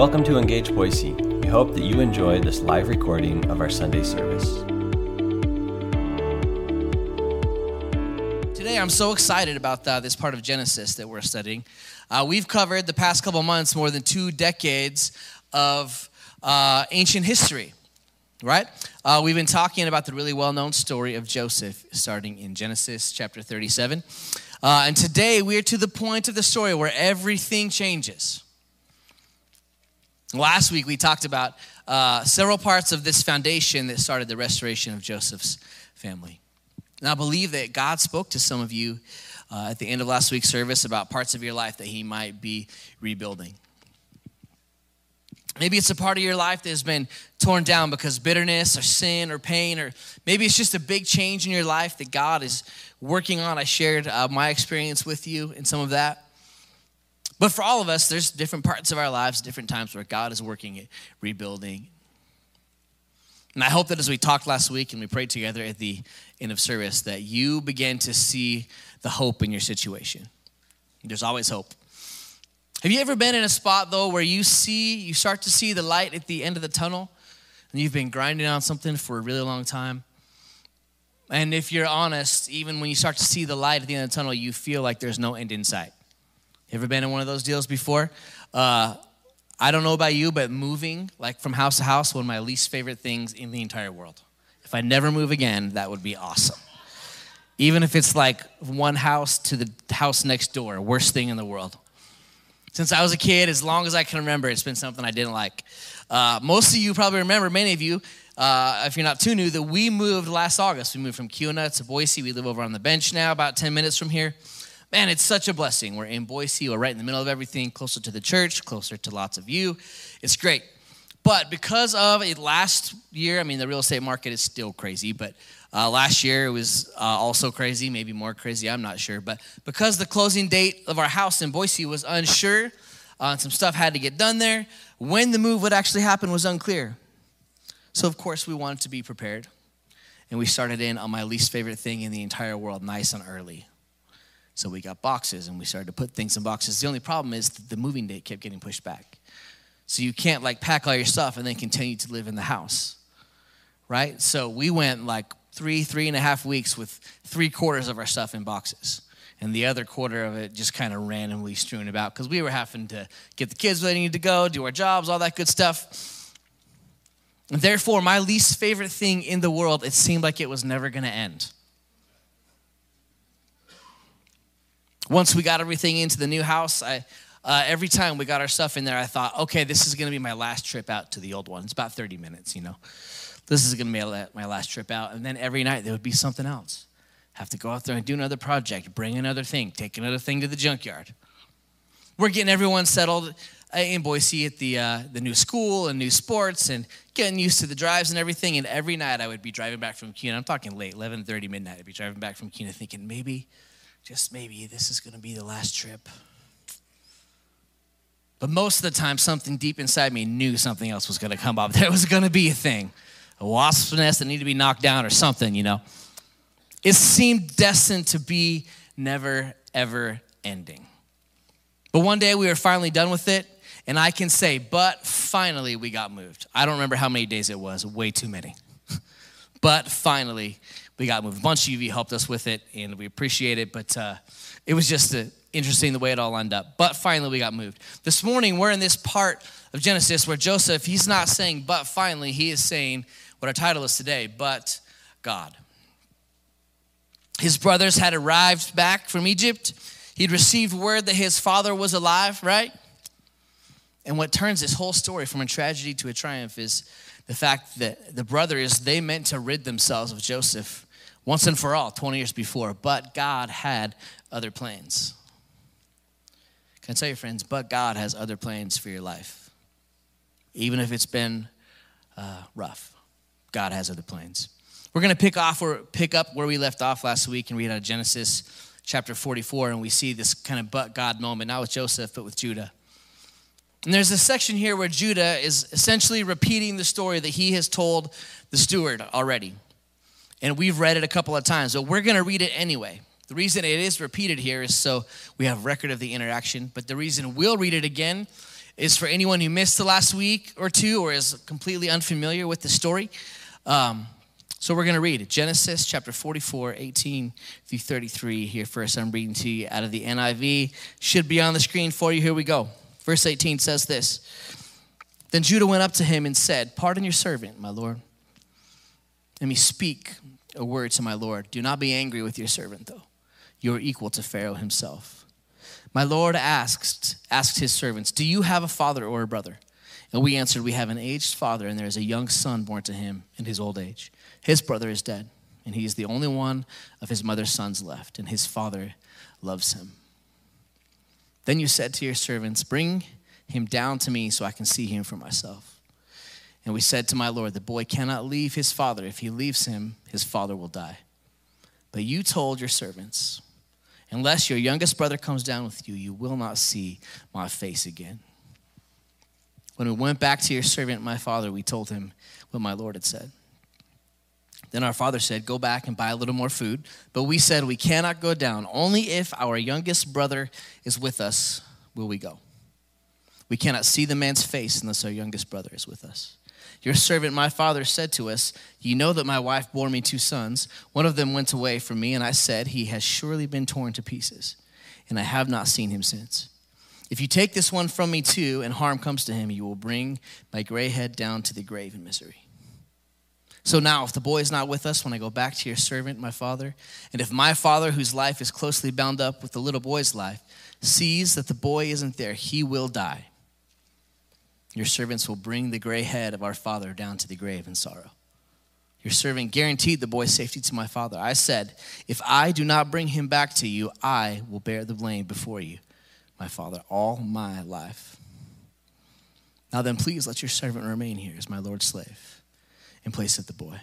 Welcome to Engage Boise. We hope that you enjoy this live recording of our Sunday service. Today, I'm so excited about uh, this part of Genesis that we're studying. Uh, we've covered the past couple months more than two decades of uh, ancient history, right? Uh, we've been talking about the really well known story of Joseph starting in Genesis chapter 37. Uh, and today, we're to the point of the story where everything changes. Last week, we talked about uh, several parts of this foundation that started the restoration of Joseph's family. And I believe that God spoke to some of you uh, at the end of last week's service about parts of your life that He might be rebuilding. Maybe it's a part of your life that has been torn down because bitterness or sin or pain, or maybe it's just a big change in your life that God is working on. I shared uh, my experience with you in some of that. But for all of us, there's different parts of our lives, different times where God is working rebuilding. And I hope that as we talked last week and we prayed together at the end of service, that you begin to see the hope in your situation. There's always hope. Have you ever been in a spot though where you see, you start to see the light at the end of the tunnel and you've been grinding on something for a really long time? And if you're honest, even when you start to see the light at the end of the tunnel, you feel like there's no end in sight. Ever been in one of those deals before? Uh, I don't know about you, but moving, like from house to house, one of my least favorite things in the entire world. If I never move again, that would be awesome. Even if it's like one house to the house next door, worst thing in the world. Since I was a kid, as long as I can remember, it's been something I didn't like. Uh, most of you probably remember, many of you, uh, if you're not too new, that we moved last August. We moved from Kuna to Boise. We live over on the bench now, about 10 minutes from here man, it's such a blessing. We're in Boise, we're right in the middle of everything, closer to the church, closer to lots of you. It's great. But because of it last year, I mean, the real estate market is still crazy, but uh, last year it was uh, also crazy, maybe more crazy, I'm not sure. But because the closing date of our house in Boise was unsure, uh, some stuff had to get done there, when the move would actually happen was unclear. So, of course, we wanted to be prepared. And we started in on my least favorite thing in the entire world, nice and early. So we got boxes and we started to put things in boxes. The only problem is the moving date kept getting pushed back. So you can't like pack all your stuff and then continue to live in the house, right? So we went like three, three and a half weeks with three quarters of our stuff in boxes. And the other quarter of it just kind of randomly strewn about because we were having to get the kids where they needed to go, do our jobs, all that good stuff. And therefore, my least favorite thing in the world, it seemed like it was never going to end. Once we got everything into the new house, I, uh, every time we got our stuff in there, I thought, okay, this is going to be my last trip out to the old one. It's about 30 minutes, you know. This is going to be my last trip out. And then every night there would be something else. Have to go out there and do another project, bring another thing, take another thing to the junkyard. We're getting everyone settled uh, in Boise at the, uh, the new school and new sports and getting used to the drives and everything. And every night I would be driving back from Kuna. I'm talking late, 11:30 midnight. I'd be driving back from Kuna thinking maybe – just maybe this is going to be the last trip. But most of the time, something deep inside me knew something else was going to come up. There was going to be a thing, a wasp's nest that needed to be knocked down or something, you know. It seemed destined to be never, ever ending. But one day we were finally done with it, and I can say, but finally we got moved. I don't remember how many days it was, way too many. but finally we got moved. A bunch of you helped us with it, and we appreciate it. But uh, it was just uh, interesting the way it all ended up. But finally, we got moved. This morning, we're in this part of Genesis where Joseph, he's not saying, but finally, he is saying what our title is today, but God. His brothers had arrived back from Egypt. He'd received word that his father was alive, right? And what turns this whole story from a tragedy to a triumph is the fact that the brothers, they meant to rid themselves of Joseph once and for all 20 years before, but God had other plans. Can I tell you, friends, but God has other plans for your life. Even if it's been uh, rough, God has other plans. We're going to pick off or pick up where we left off last week and read out of Genesis chapter 44, and we see this kind of but God moment, not with Joseph, but with Judah. And there's a section here where Judah is essentially repeating the story that he has told the steward already and we've read it a couple of times, but we're going to read it anyway. The reason it is repeated here is so we have record of the interaction, but the reason we'll read it again is for anyone who missed the last week or two or is completely unfamiliar with the story. Um, so we're going to read Genesis chapter 44, 18 through 33. Here first, I'm reading to you out of the NIV. Should be on the screen for you. Here we go. Verse 18 says this Then Judah went up to him and said, Pardon your servant, my Lord. Let me speak a word to my Lord. Do not be angry with your servant, though. You are equal to Pharaoh himself. My Lord asked, asked his servants, Do you have a father or a brother? And we answered, We have an aged father, and there is a young son born to him in his old age. His brother is dead, and he is the only one of his mother's sons left, and his father loves him. Then you said to your servants, Bring him down to me so I can see him for myself. And we said to my Lord, The boy cannot leave his father. If he leaves him, his father will die. But you told your servants, Unless your youngest brother comes down with you, you will not see my face again. When we went back to your servant, my father, we told him what my Lord had said. Then our father said, Go back and buy a little more food. But we said, We cannot go down. Only if our youngest brother is with us will we go. We cannot see the man's face unless our youngest brother is with us. Your servant, my father, said to us, You know that my wife bore me two sons. One of them went away from me, and I said, He has surely been torn to pieces, and I have not seen him since. If you take this one from me too, and harm comes to him, you will bring my gray head down to the grave in misery. So now, if the boy is not with us when I go back to your servant, my father, and if my father, whose life is closely bound up with the little boy's life, sees that the boy isn't there, he will die. Your servants will bring the gray head of our father down to the grave in sorrow. Your servant guaranteed the boy's safety to my father. I said, If I do not bring him back to you, I will bear the blame before you, my father, all my life. Now then, please let your servant remain here as my Lord's slave in place of the boy,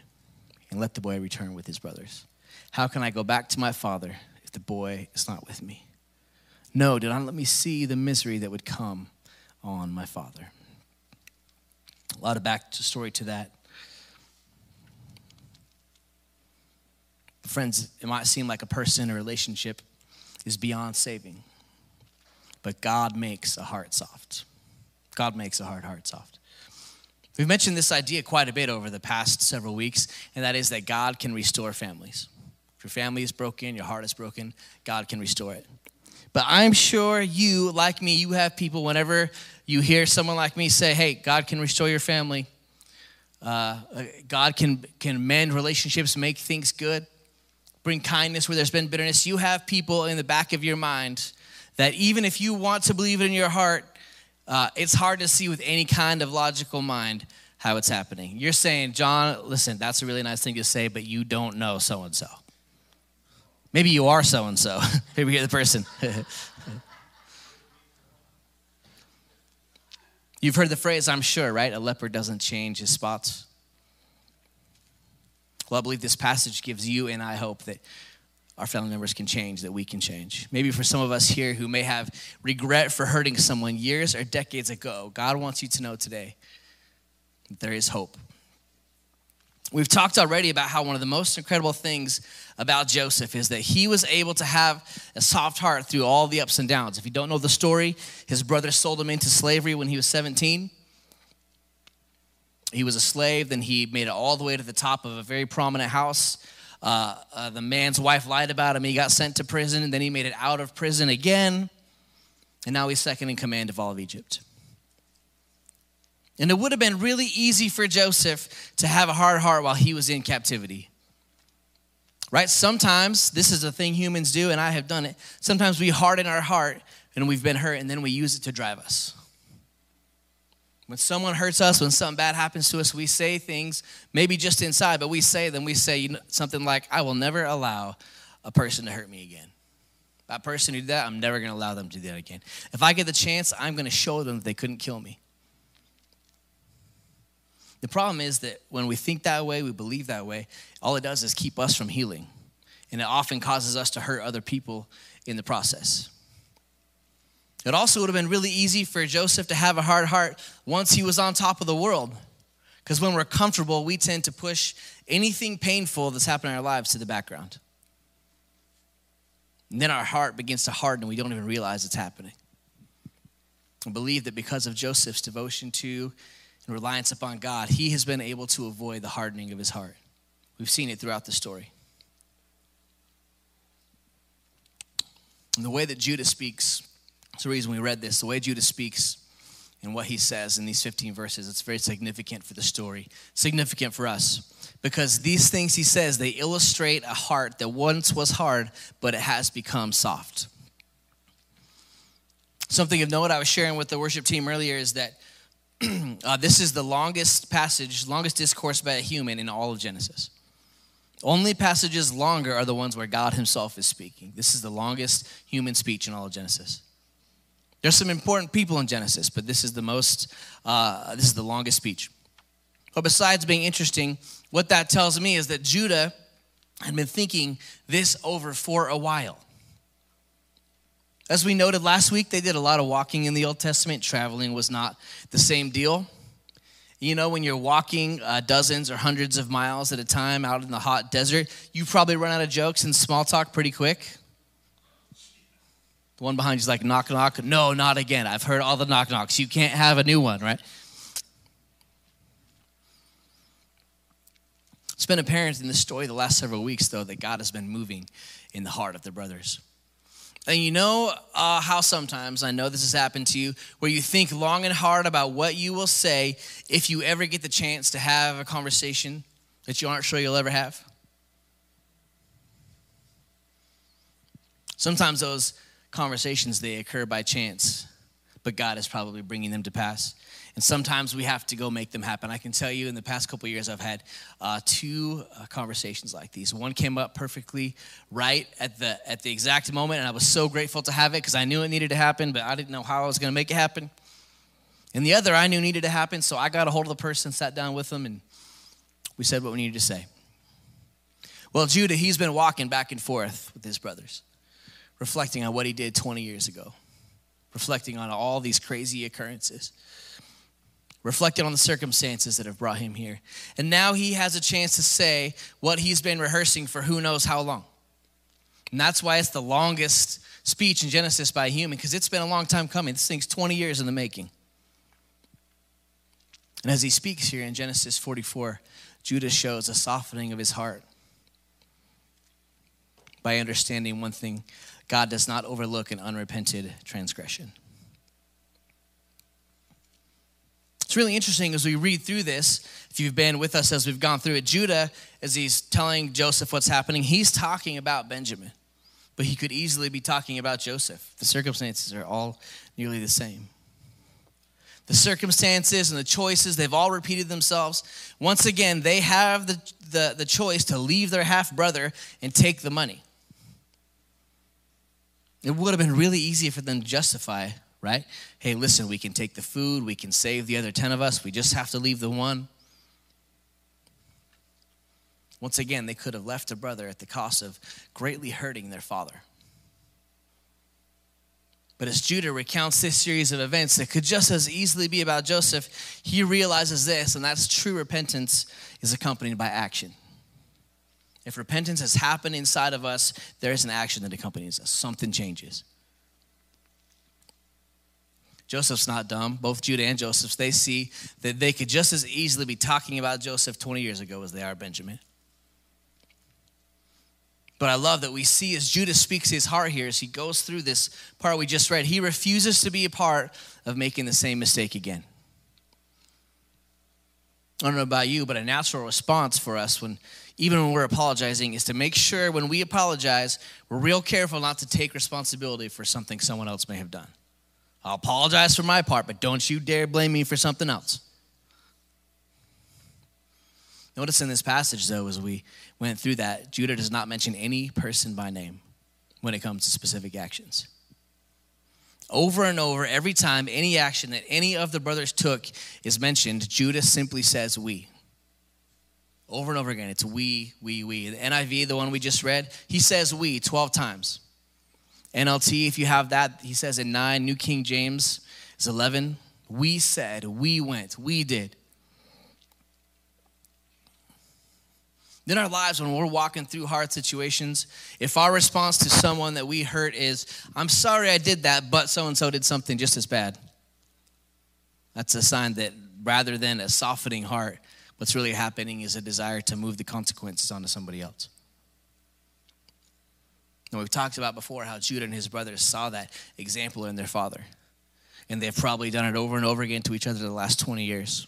and let the boy return with his brothers. How can I go back to my father if the boy is not with me? No, do not let me see the misery that would come on my father. A lot of back story to that. Friends, it might seem like a person or relationship is beyond saving, but God makes a heart soft. God makes a hard heart soft. We've mentioned this idea quite a bit over the past several weeks, and that is that God can restore families. If your family is broken, your heart is broken, God can restore it. But I'm sure you, like me, you have people whenever you hear someone like me say, hey, God can restore your family, uh, God can, can mend relationships, make things good, bring kindness where there's been bitterness. You have people in the back of your mind that even if you want to believe it in your heart, uh, it's hard to see with any kind of logical mind how it's happening. You're saying, John, listen, that's a really nice thing to say, but you don't know so and so. Maybe you are so and so. Maybe you're the person. You've heard the phrase, I'm sure, right? A leopard doesn't change his spots. Well, I believe this passage gives you and I hope that our family members can change, that we can change. Maybe for some of us here who may have regret for hurting someone years or decades ago, God wants you to know today that there is hope. We've talked already about how one of the most incredible things about Joseph is that he was able to have a soft heart through all the ups and downs. If you don't know the story, his brother sold him into slavery when he was 17. He was a slave, then he made it all the way to the top of a very prominent house. Uh, uh, the man's wife lied about him. He got sent to prison, and then he made it out of prison again. And now he's second in command of all of Egypt. And it would have been really easy for Joseph to have a hard heart while he was in captivity. Right? Sometimes, this is a thing humans do, and I have done it. Sometimes we harden our heart and we've been hurt, and then we use it to drive us. When someone hurts us, when something bad happens to us, we say things, maybe just inside, but we say them. We say something like, I will never allow a person to hurt me again. That person who did that, I'm never going to allow them to do that again. If I get the chance, I'm going to show them that they couldn't kill me. The problem is that when we think that way, we believe that way, all it does is keep us from healing. And it often causes us to hurt other people in the process. It also would have been really easy for Joseph to have a hard heart once he was on top of the world. Because when we're comfortable, we tend to push anything painful that's happened in our lives to the background. And then our heart begins to harden and we don't even realize it's happening. and believe that because of Joseph's devotion to and reliance upon God, he has been able to avoid the hardening of his heart. We've seen it throughout the story. And the way that Judah speaks, it's the reason we read this, the way Judah speaks and what he says in these 15 verses, it's very significant for the story, significant for us. Because these things he says, they illustrate a heart that once was hard, but it has become soft. Something of note I was sharing with the worship team earlier is that uh, this is the longest passage, longest discourse by a human in all of Genesis. Only passages longer are the ones where God Himself is speaking. This is the longest human speech in all of Genesis. There's some important people in Genesis, but this is the most, uh, this is the longest speech. But besides being interesting, what that tells me is that Judah had been thinking this over for a while. As we noted last week, they did a lot of walking in the Old Testament. Traveling was not the same deal. You know, when you're walking uh, dozens or hundreds of miles at a time out in the hot desert, you probably run out of jokes and small talk pretty quick. The one behind you's like, knock, knock. No, not again. I've heard all the knock knocks. You can't have a new one, right? It's been apparent in the story the last several weeks, though, that God has been moving in the heart of the brothers. And you know uh, how sometimes, I know this has happened to you, where you think long and hard about what you will say if you ever get the chance to have a conversation that you aren't sure you'll ever have? Sometimes those conversations, they occur by chance, but God is probably bringing them to pass and sometimes we have to go make them happen. I can tell you in the past couple years, I've had uh, two uh, conversations like these. One came up perfectly right at the at the exact moment, and I was so grateful to have it because I knew it needed to happen, but I didn't know how I was going to make it happen. And the other I knew needed to happen, so I got a hold of the person, sat down with them, and we said what we needed to say. Well, Judah, he's been walking back and forth with his brothers, reflecting on what he did 20 years ago, reflecting on all these crazy occurrences reflected on the circumstances that have brought him here. And now he has a chance to say what he's been rehearsing for who knows how long. And that's why it's the longest speech in Genesis by a human, because it's been a long time coming. This thing's 20 years in the making. And as he speaks here in Genesis 44, Judah shows a softening of his heart by understanding one thing God does not overlook an unrepented transgression. It's really interesting as we read through this. If you've been with us as we've gone through it, Judah, as he's telling Joseph what's happening, he's talking about Benjamin, but he could easily be talking about Joseph. The circumstances are all nearly the same. The circumstances and the choices, they've all repeated themselves. Once again, they have the, the, the choice to leave their half brother and take the money. It would have been really easy for them to justify right? Hey, listen, we can take the food, we can save the other 10 of us, we just have to leave the one. Once again, they could have left a brother at the cost of greatly hurting their father. But as Judah recounts this series of events that could just as easily be about Joseph, he realizes this, and that's true repentance is accompanied by action. If repentance has happened inside of us, there is an action that accompanies us. Something changes. Joseph's not dumb. Both Judah and Joseph, they see that they could just as easily be talking about Joseph 20 years ago as they are Benjamin. But I love that we see as Judah speaks his heart here, as he goes through this part we just read, he refuses to be a part of making the same mistake again. I don't know about you, but a natural response for us when even when we're apologizing is to make sure when we apologize, we're real careful not to take responsibility for something someone else may have done. I'll apologize for my part, but don't you dare blame me for something else. Notice in this passage, though, as we went through that, Judah does not mention any person by name when it comes to specific actions. Over and over, every time any action that any of the brothers took is mentioned, Judah simply says, We. Over and over again, it's we, we, we. The NIV, the one we just read, he says we 12 times. NLT, if you have that, he says in 9. New King James is 11. We said, we went, we did. In our lives, when we're walking through hard situations, if our response to someone that we hurt is, I'm sorry I did that, but so and so did something just as bad, That's a sign that rather than a softening heart, what's really happening is a desire to move the consequences onto somebody else. And we've talked about before how Judah and his brothers saw that example in their father. And they've probably done it over and over again to each other the last 20 years.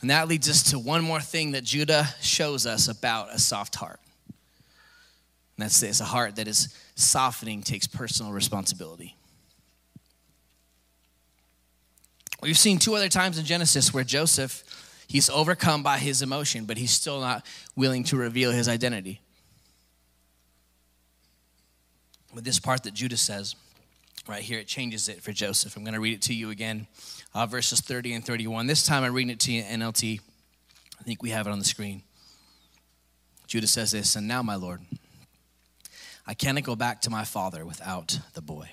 And that leads us to one more thing that Judah shows us about a soft heart. And that's this a heart that is softening takes personal responsibility. We've seen two other times in Genesis where Joseph, he's overcome by his emotion, but he's still not willing to reveal his identity. With this part that Judah says, right here, it changes it for Joseph. I'm going to read it to you again, uh, verses 30 and 31. This time I'm reading it to you in NLT. I think we have it on the screen. Judah says this, and now, my Lord, I cannot go back to my father without the boy.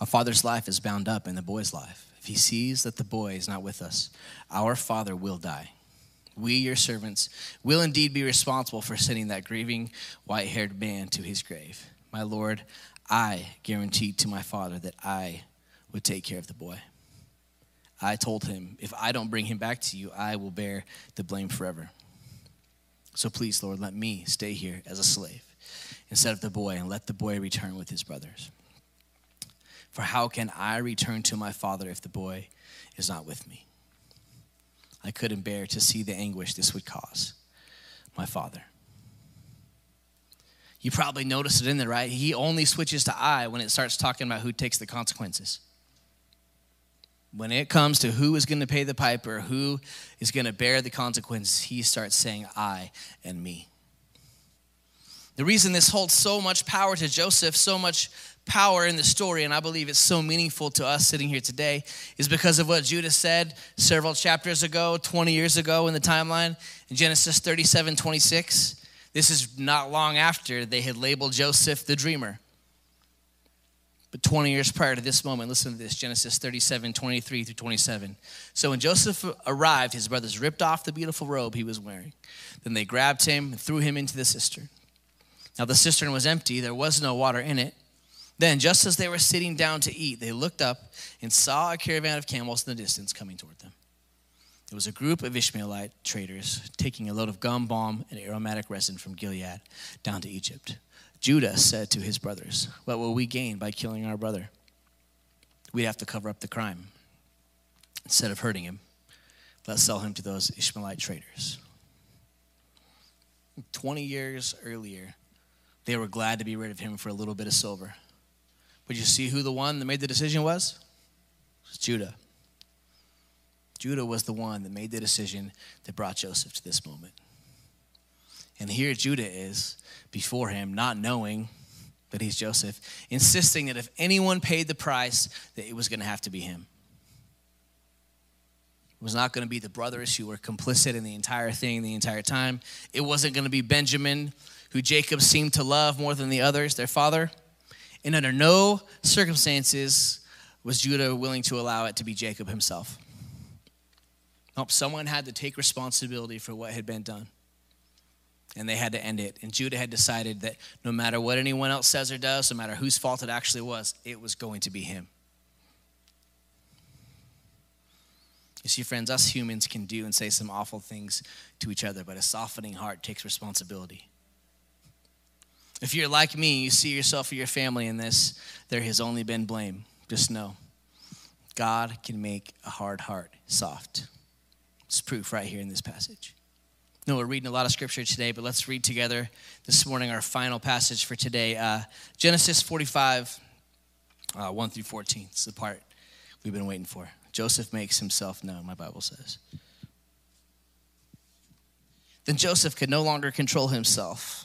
A father's life is bound up in the boy's life. If he sees that the boy is not with us, our father will die. We, your servants, will indeed be responsible for sending that grieving, white haired man to his grave. My Lord, I guaranteed to my father that I would take care of the boy. I told him, if I don't bring him back to you, I will bear the blame forever. So please, Lord, let me stay here as a slave instead of the boy, and let the boy return with his brothers. For how can I return to my father if the boy is not with me? I couldn't bear to see the anguish this would cause my father. You probably noticed it in there, right? He only switches to I when it starts talking about who takes the consequences. When it comes to who is going to pay the piper, who is going to bear the consequences, he starts saying I and me. The reason this holds so much power to Joseph, so much power in the story, and I believe it's so meaningful to us sitting here today, is because of what Judah said several chapters ago, 20 years ago in the timeline, in Genesis 37 26. This is not long after they had labeled Joseph the dreamer. But 20 years prior to this moment, listen to this Genesis 37 23 through 27. So when Joseph arrived, his brothers ripped off the beautiful robe he was wearing. Then they grabbed him and threw him into the cistern. Now the cistern was empty, there was no water in it. Then, just as they were sitting down to eat, they looked up and saw a caravan of camels in the distance coming toward them. It was a group of Ishmaelite traders taking a load of gum balm and aromatic resin from Gilead down to Egypt. Judah said to his brothers, What will we gain by killing our brother? We'd have to cover up the crime. Instead of hurting him, let's sell him to those Ishmaelite traders. 20 years earlier, they were glad to be rid of him for a little bit of silver. But you see who the one that made the decision was? It was Judah. Judah was the one that made the decision that brought Joseph to this moment. And here Judah is before him, not knowing that he's Joseph, insisting that if anyone paid the price, that it was going to have to be him. It was not going to be the brothers who were complicit in the entire thing the entire time. It wasn't going to be Benjamin who Jacob seemed to love more than the others, their father. And under no circumstances was Judah willing to allow it to be Jacob himself. Nope, someone had to take responsibility for what had been done. And they had to end it. And Judah had decided that no matter what anyone else says or does, no matter whose fault it actually was, it was going to be him. You see, friends, us humans can do and say some awful things to each other, but a softening heart takes responsibility. If you're like me, you see yourself or your family in this, there has only been blame. Just know God can make a hard heart soft. It's proof right here in this passage. No, we're reading a lot of scripture today, but let's read together this morning our final passage for today uh, Genesis 45, uh, 1 through 14. It's the part we've been waiting for. Joseph makes himself known, my Bible says. Then Joseph could no longer control himself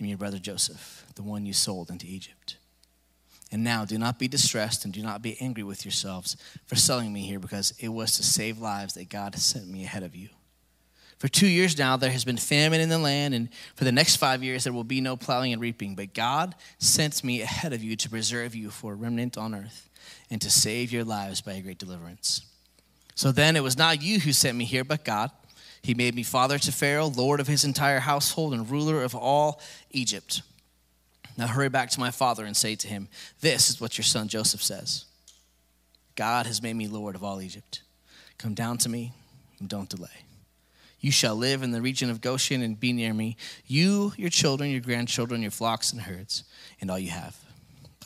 am your brother Joseph, the one you sold into Egypt. And now do not be distressed and do not be angry with yourselves for selling me here, because it was to save lives that God sent me ahead of you. For two years now, there has been famine in the land, and for the next five years, there will be no plowing and reaping. But God sent me ahead of you to preserve you for a remnant on earth and to save your lives by a great deliverance. So then, it was not you who sent me here, but God. He made me father to Pharaoh, lord of his entire household, and ruler of all Egypt. Now hurry back to my father and say to him, This is what your son Joseph says God has made me Lord of all Egypt. Come down to me and don't delay. You shall live in the region of Goshen and be near me, you, your children, your grandchildren, your flocks and herds, and all you have.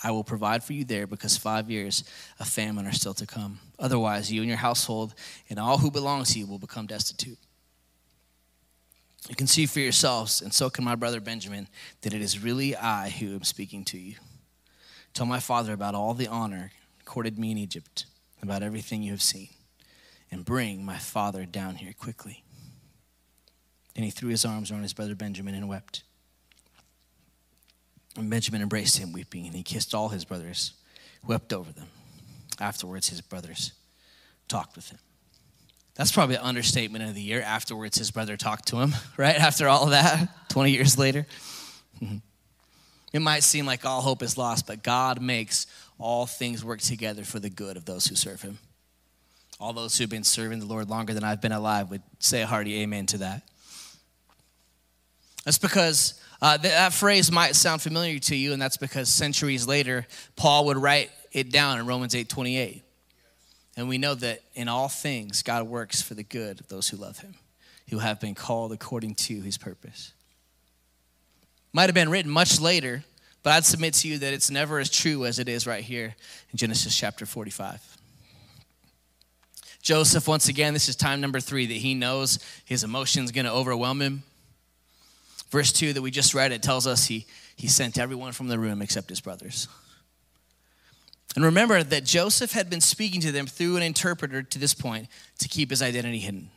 I will provide for you there because five years of famine are still to come. Otherwise, you and your household and all who belong to you will become destitute. You can see for yourselves, and so can my brother Benjamin, that it is really I who am speaking to you. Tell my father about all the honor accorded me in Egypt, about everything you have seen, and bring my father down here quickly. Then he threw his arms around his brother Benjamin and wept. And Benjamin embraced him, weeping, and he kissed all his brothers, wept over them. Afterwards, his brothers talked with him. That's probably an understatement of the year. Afterwards, his brother talked to him, right? After all of that, 20 years later. It might seem like all hope is lost, but God makes all things work together for the good of those who serve him. All those who've been serving the Lord longer than I've been alive would say a hearty amen to that. That's because uh, th- that phrase might sound familiar to you, and that's because centuries later, Paul would write it down in Romans 8 28. And we know that in all things, God works for the good of those who love him, who have been called according to his purpose. Might have been written much later, but I'd submit to you that it's never as true as it is right here in Genesis chapter 45. Joseph, once again, this is time number three that he knows his emotions going to overwhelm him. Verse 2 that we just read, it tells us he, he sent everyone from the room except his brothers. And remember that Joseph had been speaking to them through an interpreter to this point to keep his identity hidden.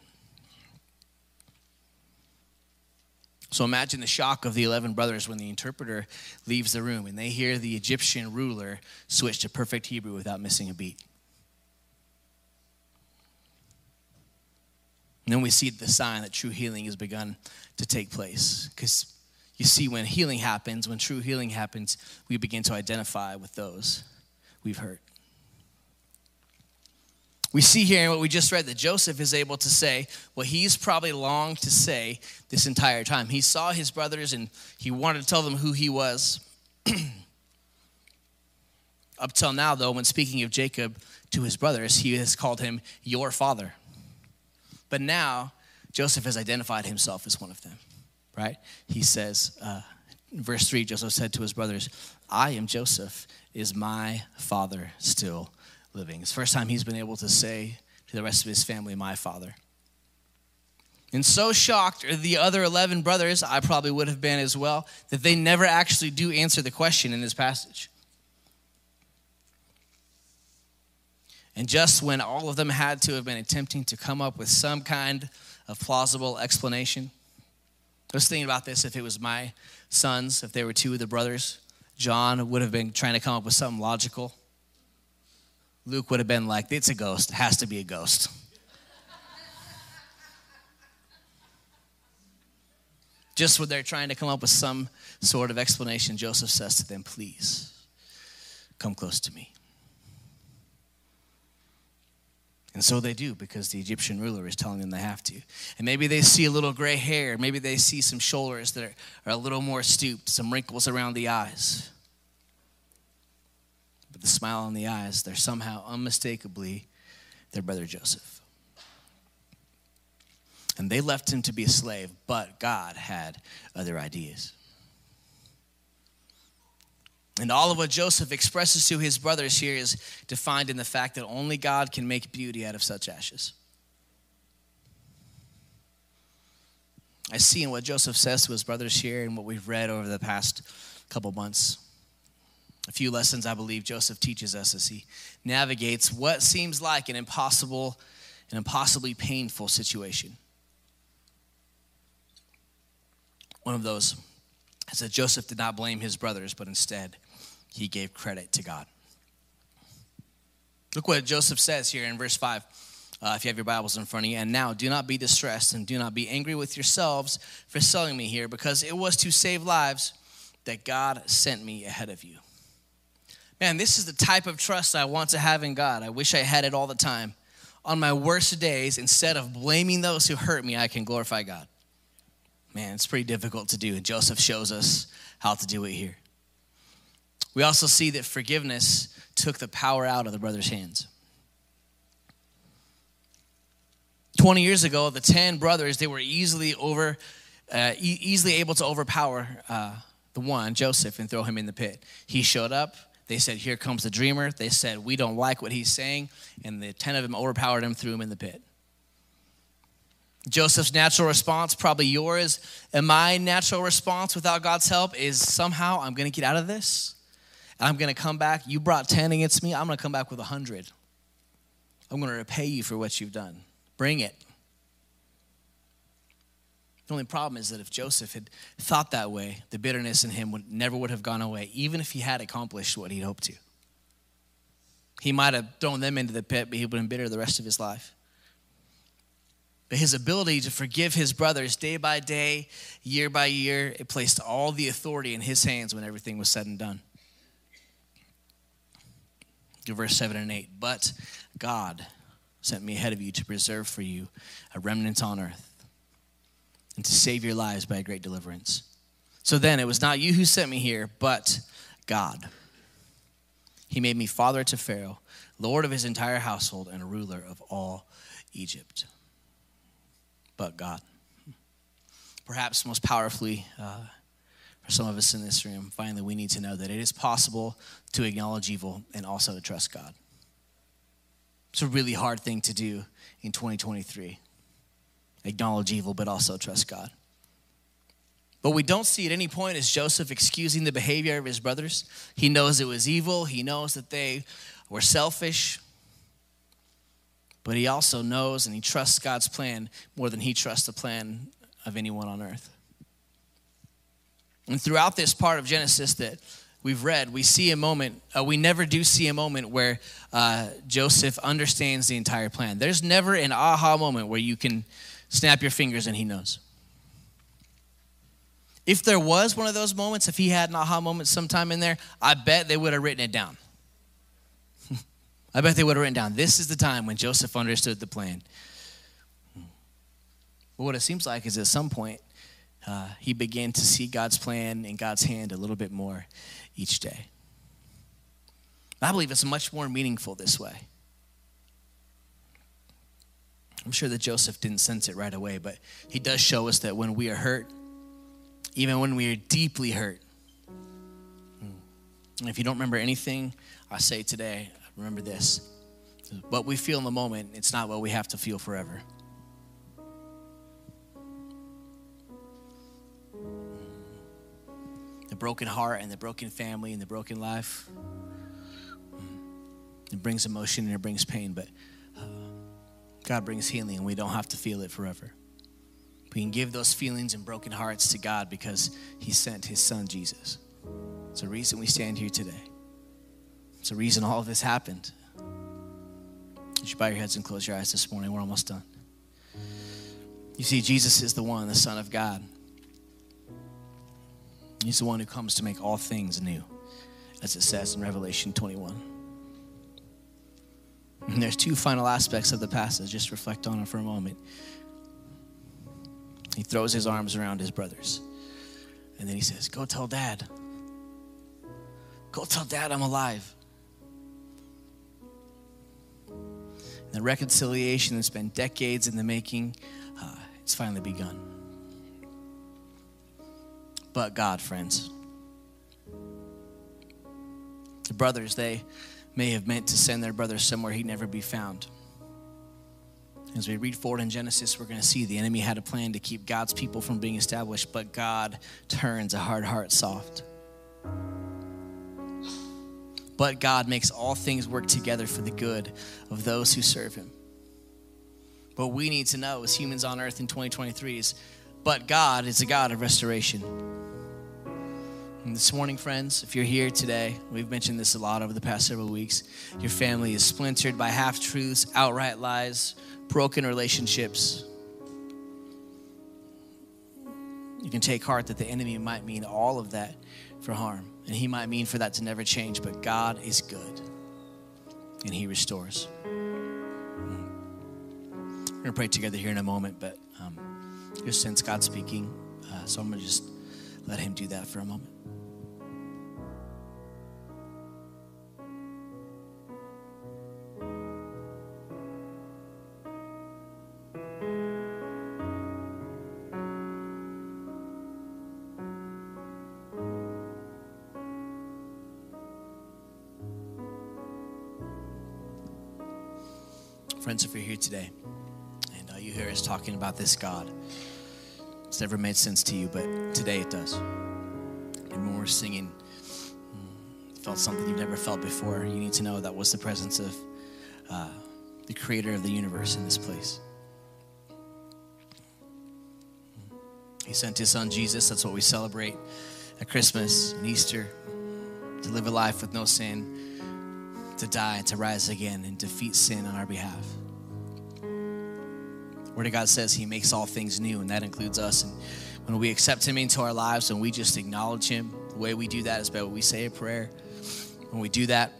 So imagine the shock of the 11 brothers when the interpreter leaves the room and they hear the Egyptian ruler switch to perfect Hebrew without missing a beat. And then we see the sign that true healing has begun to take place. Because you see, when healing happens, when true healing happens, we begin to identify with those we've hurt. We see here in what we just read that Joseph is able to say what he's probably longed to say this entire time. He saw his brothers and he wanted to tell them who he was. Up till now, though, when speaking of Jacob to his brothers, he has called him your father. But now, Joseph has identified himself as one of them, right? He says, uh, verse 3, Joseph said to his brothers, I am Joseph. Is my father still living? It's the first time he's been able to say to the rest of his family, My father. And so shocked are the other 11 brothers, I probably would have been as well, that they never actually do answer the question in this passage. And just when all of them had to have been attempting to come up with some kind of plausible explanation, I was thinking about this if it was my sons, if they were two of the brothers, John would have been trying to come up with something logical. Luke would have been like, it's a ghost, it has to be a ghost. Just when they're trying to come up with some sort of explanation, Joseph says to them, Please come close to me. And so they do because the Egyptian ruler is telling them they have to. And maybe they see a little gray hair. Maybe they see some shoulders that are, are a little more stooped, some wrinkles around the eyes. But the smile on the eyes, they're somehow unmistakably their brother Joseph. And they left him to be a slave, but God had other ideas. And all of what Joseph expresses to his brothers here is defined in the fact that only God can make beauty out of such ashes. I see in what Joseph says to his brothers here and what we've read over the past couple months. A few lessons I believe Joseph teaches us as he navigates what seems like an impossible, an impossibly painful situation. One of those is that Joseph did not blame his brothers, but instead he gave credit to God. Look what Joseph says here in verse 5. Uh, if you have your Bibles in front of you. And now, do not be distressed and do not be angry with yourselves for selling me here, because it was to save lives that God sent me ahead of you. Man, this is the type of trust I want to have in God. I wish I had it all the time. On my worst days, instead of blaming those who hurt me, I can glorify God. Man, it's pretty difficult to do, and Joseph shows us how to do it here. We also see that forgiveness took the power out of the brothers' hands. 20 years ago, the 10 brothers, they were easily over, uh, e- easily able to overpower uh, the one, Joseph, and throw him in the pit. He showed up. They said, Here comes the dreamer. They said, We don't like what he's saying. And the 10 of them overpowered him, threw him in the pit. Joseph's natural response, probably yours, and my natural response without God's help is somehow I'm going to get out of this. And I'm going to come back. You brought 10 against me. I'm going to come back with 100. I'm going to repay you for what you've done. Bring it. The only problem is that if Joseph had thought that way, the bitterness in him would never would have gone away, even if he had accomplished what he'd hoped to. He might have thrown them into the pit, but he would have been bitter the rest of his life. But his ability to forgive his brothers day by day, year by year, it placed all the authority in his hands when everything was said and done. Verse 7 and 8. But God sent me ahead of you to preserve for you a remnant on earth and to save your lives by a great deliverance. So then, it was not you who sent me here, but God. He made me father to Pharaoh, lord of his entire household, and ruler of all Egypt. But God. Perhaps most powerfully, uh, for some of us in this room, finally, we need to know that it is possible to acknowledge evil and also to trust God. It's a really hard thing to do in 2023 acknowledge evil, but also trust God. But we don't see at any point is Joseph excusing the behavior of his brothers. He knows it was evil, he knows that they were selfish, but he also knows and he trusts God's plan more than he trusts the plan of anyone on earth. And throughout this part of Genesis that we've read, we see a moment, uh, we never do see a moment where uh, Joseph understands the entire plan. There's never an aha moment where you can snap your fingers and he knows. If there was one of those moments, if he had an aha moment sometime in there, I bet they would have written it down. I bet they would have written down, this is the time when Joseph understood the plan. But what it seems like is at some point, uh, he began to see God's plan and God's hand a little bit more each day. I believe it's much more meaningful this way. I'm sure that Joseph didn't sense it right away, but he does show us that when we are hurt, even when we are deeply hurt, and if you don't remember anything I say today, remember this. What we feel in the moment, it's not what we have to feel forever. The broken heart and the broken family and the broken life, it brings emotion and it brings pain, but uh, God brings healing and we don't have to feel it forever. We can give those feelings and broken hearts to God because He sent His Son Jesus. It's a reason we stand here today. It's a reason all of this happened. You should bow your heads and close your eyes this morning. We're almost done. You see, Jesus is the one, the Son of God. He's the one who comes to make all things new, as it says in Revelation 21. And there's two final aspects of the passage. Just reflect on it for a moment. He throws his arms around his brothers. And then he says, Go tell dad. Go tell dad I'm alive. And the reconciliation that's been decades in the making, uh, it's finally begun. But God, friends, the brothers, they may have meant to send their brother somewhere he'd never be found. As we read forward in Genesis, we're going to see the enemy had a plan to keep God's people from being established, but God turns a hard heart soft. But God makes all things work together for the good of those who serve Him. What we need to know as humans on earth in 2023 is, but God is a God of restoration. And this morning, friends, if you're here today, we've mentioned this a lot over the past several weeks. Your family is splintered by half truths, outright lies, broken relationships. You can take heart that the enemy might mean all of that for harm, and he might mean for that to never change, but God is good and he restores. We're going to pray together here in a moment, but just sense God speaking. Uh, so I'm going to just let him do that for a moment. Friends, if you're here today and uh, you hear us talking about this God, it's never made sense to you, but today it does. And when we're singing, mm, felt something you've never felt before, you need to know that was the presence of uh, the creator of the universe in this place. He sent his son Jesus. That's what we celebrate at Christmas and Easter to live a life with no sin to die to rise again and defeat sin on our behalf. Word of God says He makes all things new, and that includes us. And when we accept Him into our lives and we just acknowledge Him, the way we do that is by we say a prayer. When we do that,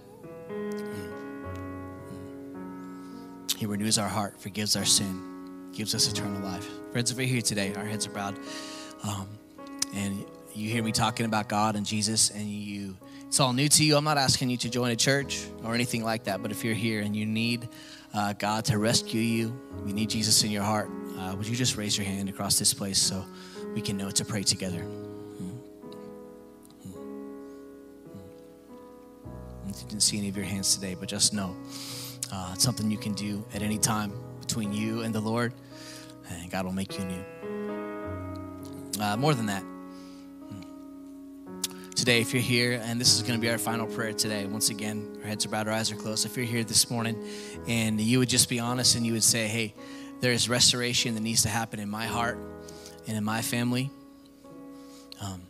He renews our heart, forgives our sin, gives us eternal life. Friends, if we're here today, our heads are bowed, um, and you hear me talking about God and Jesus, and you it's all new to you, I'm not asking you to join a church or anything like that. But if you're here and you need uh, God to rescue you, you need Jesus in your heart, uh, would you just raise your hand across this place so we can know to pray together? Hmm. I didn't see any of your hands today, but just know uh, it's something you can do at any time between you and the Lord, and God will make you new. Uh, more than that, today, if you're here, and this is going to be our final prayer today, once again, our heads are bowed, our eyes are closed. If you're here this morning and you would just be honest and you would say, hey, there is restoration that needs to happen in my heart and in my family. Um,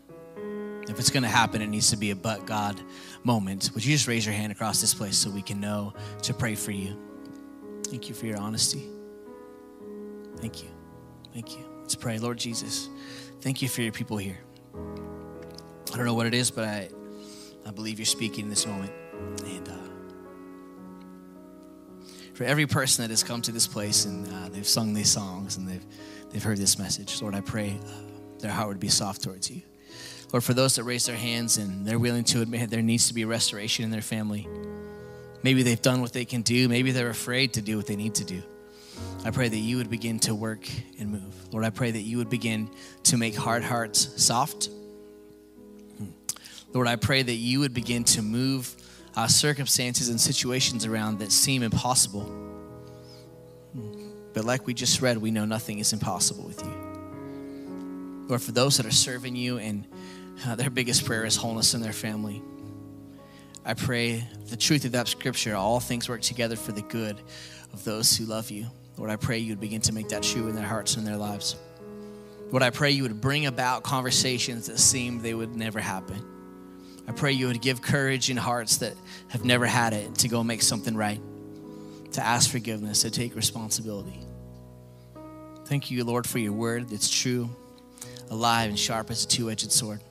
if it's going to happen, it needs to be a but God moment. Would you just raise your hand across this place so we can know to pray for you? Thank you for your honesty. Thank you. Thank you. Let's pray. Lord Jesus, thank you for your people here. I don't know what it is, but I, I believe you're speaking in this moment. And uh, for every person that has come to this place and uh, they've sung these songs and they've, they've heard this message, Lord, I pray uh, their heart would be soft towards you. Lord, for those that raise their hands and they're willing to admit there needs to be restoration in their family, maybe they've done what they can do, maybe they're afraid to do what they need to do. I pray that you would begin to work and move. Lord, I pray that you would begin to make hard hearts soft Lord, I pray that you would begin to move uh, circumstances and situations around that seem impossible. But like we just read, we know nothing is impossible with you. Lord, for those that are serving you and uh, their biggest prayer is wholeness in their family, I pray the truth of that scripture, all things work together for the good of those who love you. Lord, I pray you would begin to make that true in their hearts and their lives. Lord, I pray you would bring about conversations that seemed they would never happen. I pray you would give courage in hearts that have never had it to go make something right, to ask forgiveness, to take responsibility. Thank you, Lord, for your word that's true, alive, and sharp as a two edged sword.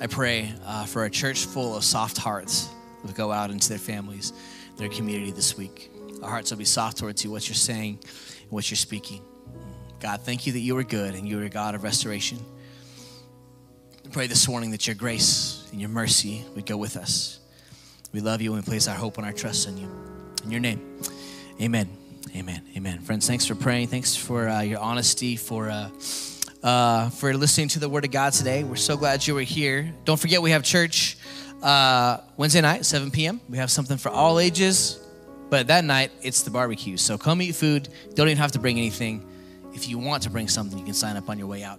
I pray uh, for a church full of soft hearts that go out into their families, their community this week. Our hearts will be soft towards you, what you're saying, and what you're speaking. God, thank you that you are good and you are a God of restoration. Pray this morning that your grace and your mercy would go with us. We love you and we place our hope and our trust in you. In your name, amen. Amen. Amen. Friends, thanks for praying. Thanks for uh, your honesty, for. Uh, uh, for listening to the Word of God today. We're so glad you were here. Don't forget, we have church uh, Wednesday night, 7 p.m. We have something for all ages, but that night it's the barbecue. So come eat food. Don't even have to bring anything. If you want to bring something, you can sign up on your way out.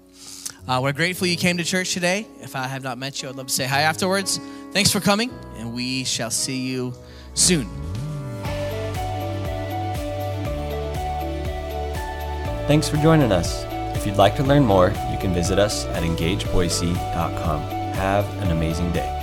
Uh, we're grateful you came to church today. If I have not met you, I'd love to say hi afterwards. Thanks for coming, and we shall see you soon. Thanks for joining us. If you'd like to learn more, you can visit us at engageboise.com. Have an amazing day.